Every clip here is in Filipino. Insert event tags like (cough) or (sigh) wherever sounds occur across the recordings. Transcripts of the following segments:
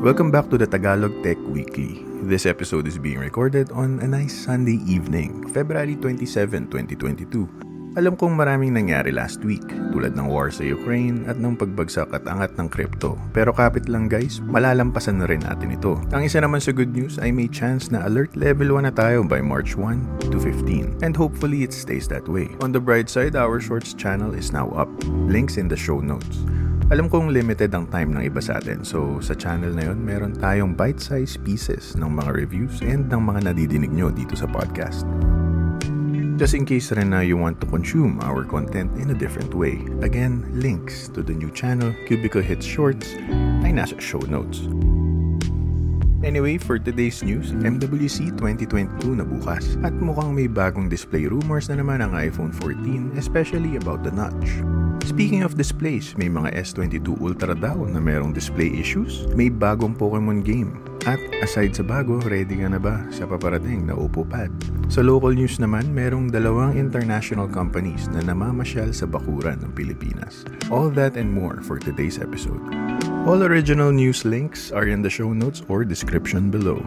Welcome back to the Tagalog Tech Weekly. This episode is being recorded on a nice Sunday evening, February 27, 2022. Alam kong maraming nangyari last week, tulad ng war sa Ukraine at ng pagbagsak at angat ng crypto. Pero kapit lang guys, malalampasan na rin natin ito. Ang isa naman sa good news ay may chance na alert level 1 na tayo by March 1 to 15. And hopefully it stays that way. On the bright side, our shorts channel is now up. Links in the show notes. Alam kong limited ang time ng iba sa atin, so sa channel na yon meron tayong bite-sized pieces ng mga reviews and ng mga nadidinig nyo dito sa podcast. Just in case rin na you want to consume our content in a different way. Again, links to the new channel, Cubicle Hits Shorts, ay nasa show notes. Anyway, for today's news, MWC 2022 na bukas at mukhang may bagong display rumors na naman ang iPhone 14, especially about the notch. Speaking of displays, may mga S22 Ultra daw na merong display issues. May bagong Pokemon game. At aside sa bago, ready ka na ba sa paparating na Oppo Pad? Sa local news naman, merong dalawang international companies na namamasyal sa bakuran ng Pilipinas. All that and more for today's episode. All original news links are in the show notes or description below.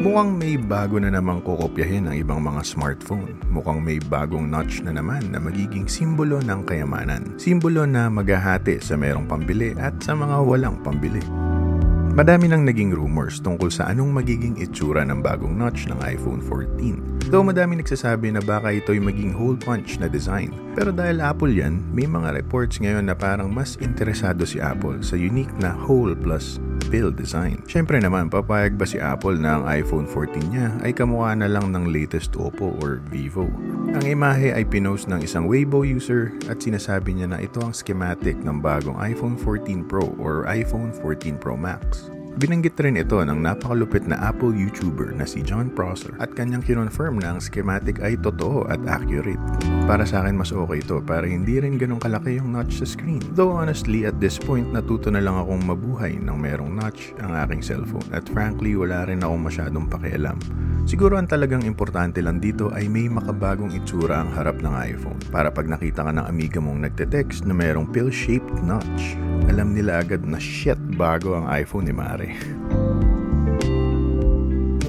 Mukhang may bago na namang kokopyahin ang ibang mga smartphone. Mukhang may bagong notch na naman na magiging simbolo ng kayamanan. Simbolo na maghahati sa merong pambili at sa mga walang pambili. Madami nang naging rumors tungkol sa anong magiging itsura ng bagong notch ng iPhone 14. Though madami nagsasabi na baka ito'y maging hole punch na design. Pero dahil Apple yan, may mga reports ngayon na parang mas interesado si Apple sa unique na hole plus pill design. Siyempre naman, papayag ba si Apple na ang iPhone 14 niya ay kamukha na lang ng latest Oppo or Vivo? Ang imahe ay pinost ng isang Weibo user at sinasabi niya na ito ang schematic ng bagong iPhone 14 Pro or iPhone 14 Pro Max. Binanggit rin ito ng napakalupit na Apple YouTuber na si John Prosser at kanyang kinonfirm na ang schematic ay totoo at accurate. Para sa akin mas okay ito para hindi rin ganun kalaki yung notch sa screen. Though honestly at this point natuto na lang akong mabuhay ng merong notch ang aking cellphone at frankly wala rin akong masyadong pakialam. Siguro ang talagang importante lang dito ay may makabagong itsura ang harap ng iPhone para pag nakita ka ng amiga mong nagte-text na merong pill-shaped notch, alam nila agad na shit bago ang iPhone ni Mare. (laughs)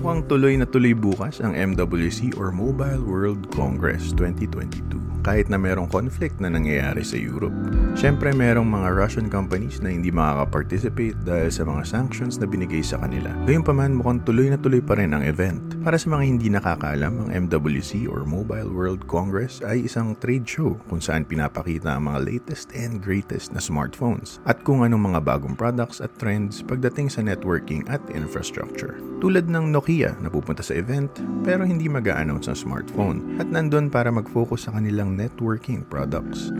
Mukhang tuloy na tuloy bukas ang MWC or Mobile World Congress 2022 kahit na merong conflict na nangyayari sa Europe. Siyempre merong mga Russian companies na hindi makaka-participate dahil sa mga sanctions na binigay sa kanila. Gayunpaman mukhang tuloy na tuloy pa rin ang event. Para sa mga hindi nakakaalam, ang MWC or Mobile World Congress ay isang trade show kung saan pinapakita ang mga latest and greatest na smartphones at kung anong mga bagong products at trends pagdating sa networking at infrastructure. Tulad ng Nokia na pupunta sa event pero hindi mag-a-announce ng smartphone at nandun para mag-focus sa kanilang networking products.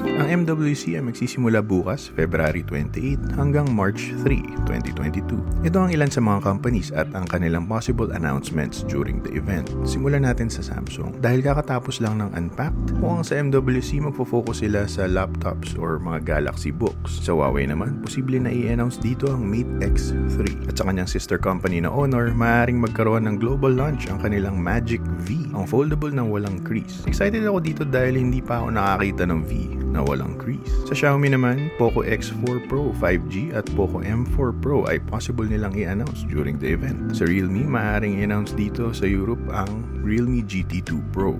Ang MWC ay magsisimula bukas, February 28 hanggang March 3, 2022. Ito ang ilan sa mga companies at ang kanilang possible announcements during the event. Simulan natin sa Samsung. Dahil kakatapos lang ng Unpacked, mukhang sa MWC magfo-focus sila sa laptops or mga Galaxy Books. Sa Huawei naman, posible na i-announce dito ang Mate X3. At sa kanyang sister company na Honor, maaaring magkaroon ng global launch ang kanilang Magic V, ang foldable na walang crease. Excited ako dito dahil hindi pa ako nakakita ng V na walang crease. Sa Xiaomi naman, Poco X4 Pro 5G at Poco M4 Pro ay possible nilang i-announce during the event. Sa Realme, maaaring i-announce dito sa Europe ang Realme GT2 Pro.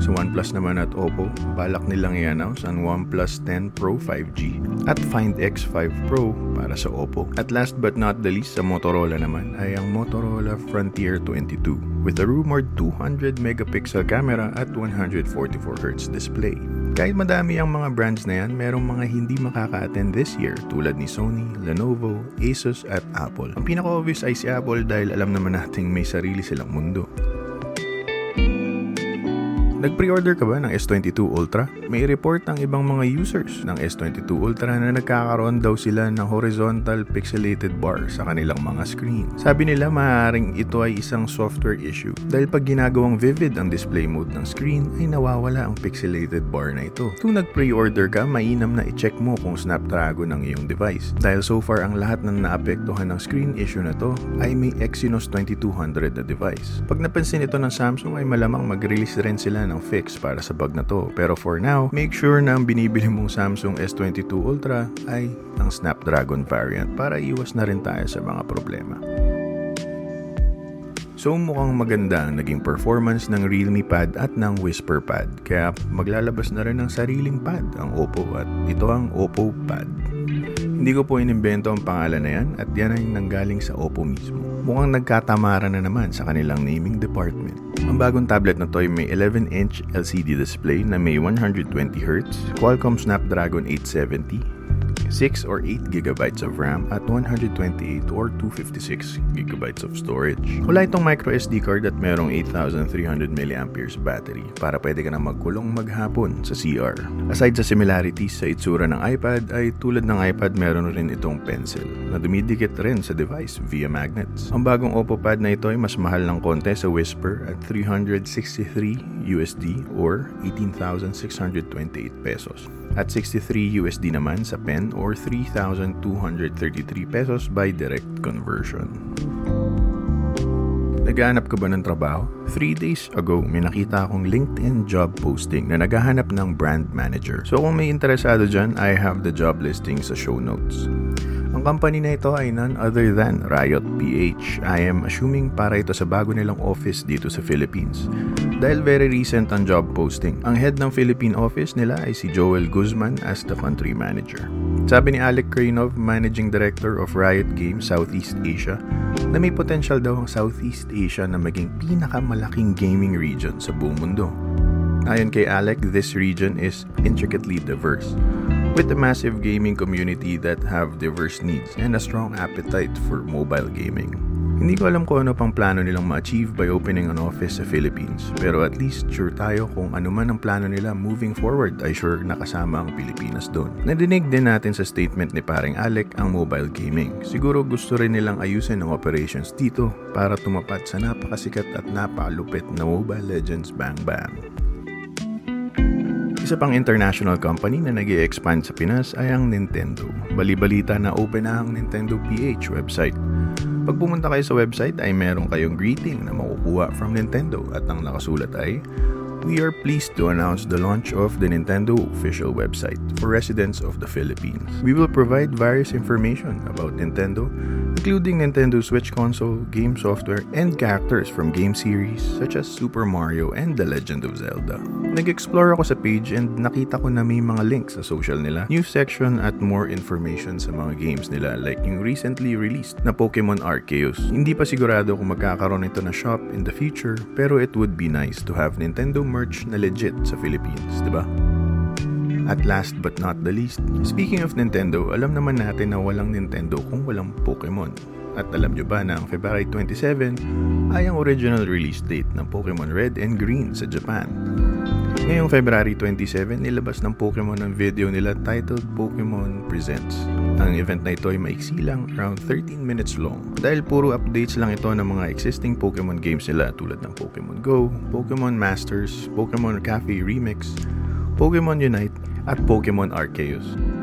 Sa OnePlus naman at Oppo, balak nilang i-announce ang OnePlus 10 Pro 5G at Find X5 Pro para sa Oppo. At last but not the least, sa Motorola naman ay ang Motorola Frontier 22 with a rumored 200 megapixel camera at 144Hz display. Kahit madami ang mga brands na yan, merong mga hindi makaka-attend this year tulad ni Sony, Lenovo, Asus at Apple. Ang pinaka-obvious ay si Apple dahil alam naman nating may sarili silang mundo. Nag-pre-order ka ba ng S22 Ultra? May report ang ibang mga users ng S22 Ultra na nagkakaroon daw sila ng horizontal pixelated bar sa kanilang mga screen. Sabi nila maaaring ito ay isang software issue dahil pag ginagawang vivid ang display mode ng screen ay nawawala ang pixelated bar na ito. Kung nag-pre-order ka, mainam na i-check mo kung Snapdragon ang iyong device. Dahil so far ang lahat ng naapektuhan ng screen issue na to ay may Exynos 2200 na device. Pag napansin ito ng Samsung ay malamang mag-release rin sila ng fix para sa bug na to. Pero for now, make sure na ang binibili mong Samsung S22 Ultra ay ang Snapdragon variant para iwas na rin tayo sa mga problema. So mukhang maganda ang naging performance ng Realme Pad at ng Whisper Pad kaya maglalabas na rin ng sariling pad ang Oppo at ito ang Oppo Pad. Hindi ko po inimbento ang pangalan na yan at yan ay nanggaling sa Oppo mismo. Mukhang nagkatamara na naman sa kanilang naming department. Ang bagong tablet na to ay may 11-inch LCD display na may 120Hz, Qualcomm Snapdragon 870, 6 or 8 gigabytes of RAM at 128 or 256 gigabytes of storage. Wala itong micro SD card at merong 8300 mAh battery para pwede ka na magkulong maghapon sa CR. Aside sa similarities sa itsura ng iPad ay tulad ng iPad meron rin itong pencil na dumidikit rin sa device via magnets. Ang bagong Oppo Pad na ito ay mas mahal ng konti sa Whisper at 363 USD or 18,628 pesos at 63 USD naman sa pen or 3,233 pesos by direct conversion. Naghahanap ka ba ng trabaho? Three days ago, may nakita akong LinkedIn job posting na naghahanap ng brand manager. So kung may interesado dyan, I have the job listing sa show notes. Ang company na ito ay none other than Riot PH. I am assuming para ito sa bago nilang office dito sa Philippines. Dahil very recent ang job posting. Ang head ng Philippine office nila ay si Joel Guzman as the country manager. Sabi ni Alec Krinov, Managing Director of Riot Games Southeast Asia, na may potential daw ang Southeast Asia na maging pinakamalaking gaming region sa buong mundo. Ayon kay Alec, this region is intricately diverse with a massive gaming community that have diverse needs and a strong appetite for mobile gaming. Hindi ko alam kung ano pang plano nilang ma-achieve by opening an office sa Philippines, pero at least sure tayo kung ano man ang plano nila moving forward ay sure nakasama ang Pilipinas doon. Nadinig din natin sa statement ni paring Alec ang mobile gaming. Siguro gusto rin nilang ayusin ang operations dito para tumapat sa napakasikat at napakalupit na Mobile Legends Bang Bang. Isa pang international company na nag expand sa Pinas ay ang Nintendo. Balibalita na open na ang Nintendo PH website. Pag pumunta kayo sa website ay meron kayong greeting na makukuha from Nintendo at ang nakasulat ay We are pleased to announce the launch of the Nintendo official website for residents of the Philippines. We will provide various information about Nintendo including Nintendo Switch console, game software, and characters from game series such as Super Mario and The Legend of Zelda. Nag-explore ako sa page and nakita ko na may mga links sa social nila, news section at more information sa mga games nila like yung recently released na Pokemon Arceus. Hindi pa sigurado kung magkakaroon ito na shop in the future pero it would be nice to have Nintendo merch na legit sa Philippines, di ba? At last but not the least, speaking of Nintendo, alam naman natin na walang Nintendo kung walang Pokemon. At alam nyo ba na ang February 27 ay ang original release date ng Pokemon Red and Green sa Japan. Ngayong February 27, nilabas ng Pokemon ang video nila titled Pokemon Presents. Ang event na ito ay maiksi lang, around 13 minutes long. Dahil puro updates lang ito ng mga existing Pokemon games nila tulad ng Pokemon Go, Pokemon Masters, Pokemon Cafe Remix, Pokemon Unite, at Pokemon Arceus.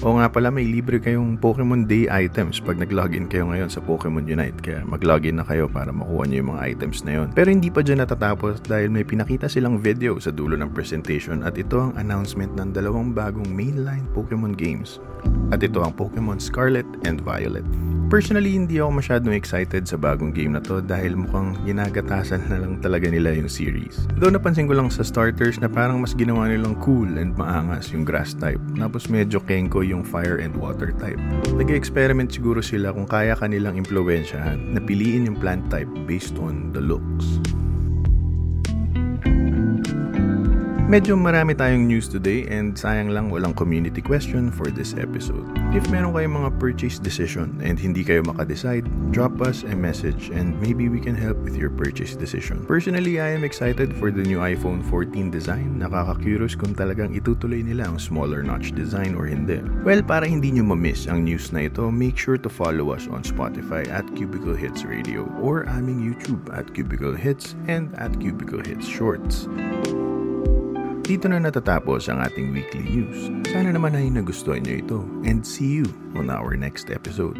O nga pala, may libre kayong Pokemon Day items pag nag-login kayo ngayon sa Pokemon Unite. Kaya mag-login na kayo para makuha nyo yung mga items na yon. Pero hindi pa dyan natatapos dahil may pinakita silang video sa dulo ng presentation at ito ang announcement ng dalawang bagong mainline Pokemon games. At ito ang Pokemon Scarlet and Violet. Personally, hindi ako masyadong excited sa bagong game na to dahil mukhang ginagatasan na lang talaga nila yung series. Though napansin ko lang sa starters na parang mas ginawa nilang cool and maangas yung grass type. Tapos medyo kenko yung fire and water type. Nag-experiment siguro sila kung kaya kanilang impluensyahan na piliin yung plant type based on the looks. Medyo marami tayong news today and sayang lang walang community question for this episode. If meron kayong mga purchase decision and hindi kayo makadecide, drop us a message and maybe we can help with your purchase decision. Personally, I am excited for the new iPhone 14 design. Nakaka-curious kung talagang itutuloy nila ang smaller notch design or hindi. Well, para hindi nyo ma-miss ang news na ito, make sure to follow us on Spotify at Cubicle Hits Radio or aming YouTube at Cubicle Hits and at Cubicle Hits Shorts. Dito na natatapos ang ating weekly news. Sana naman ay nagustuhan nyo ito and see you on our next episode.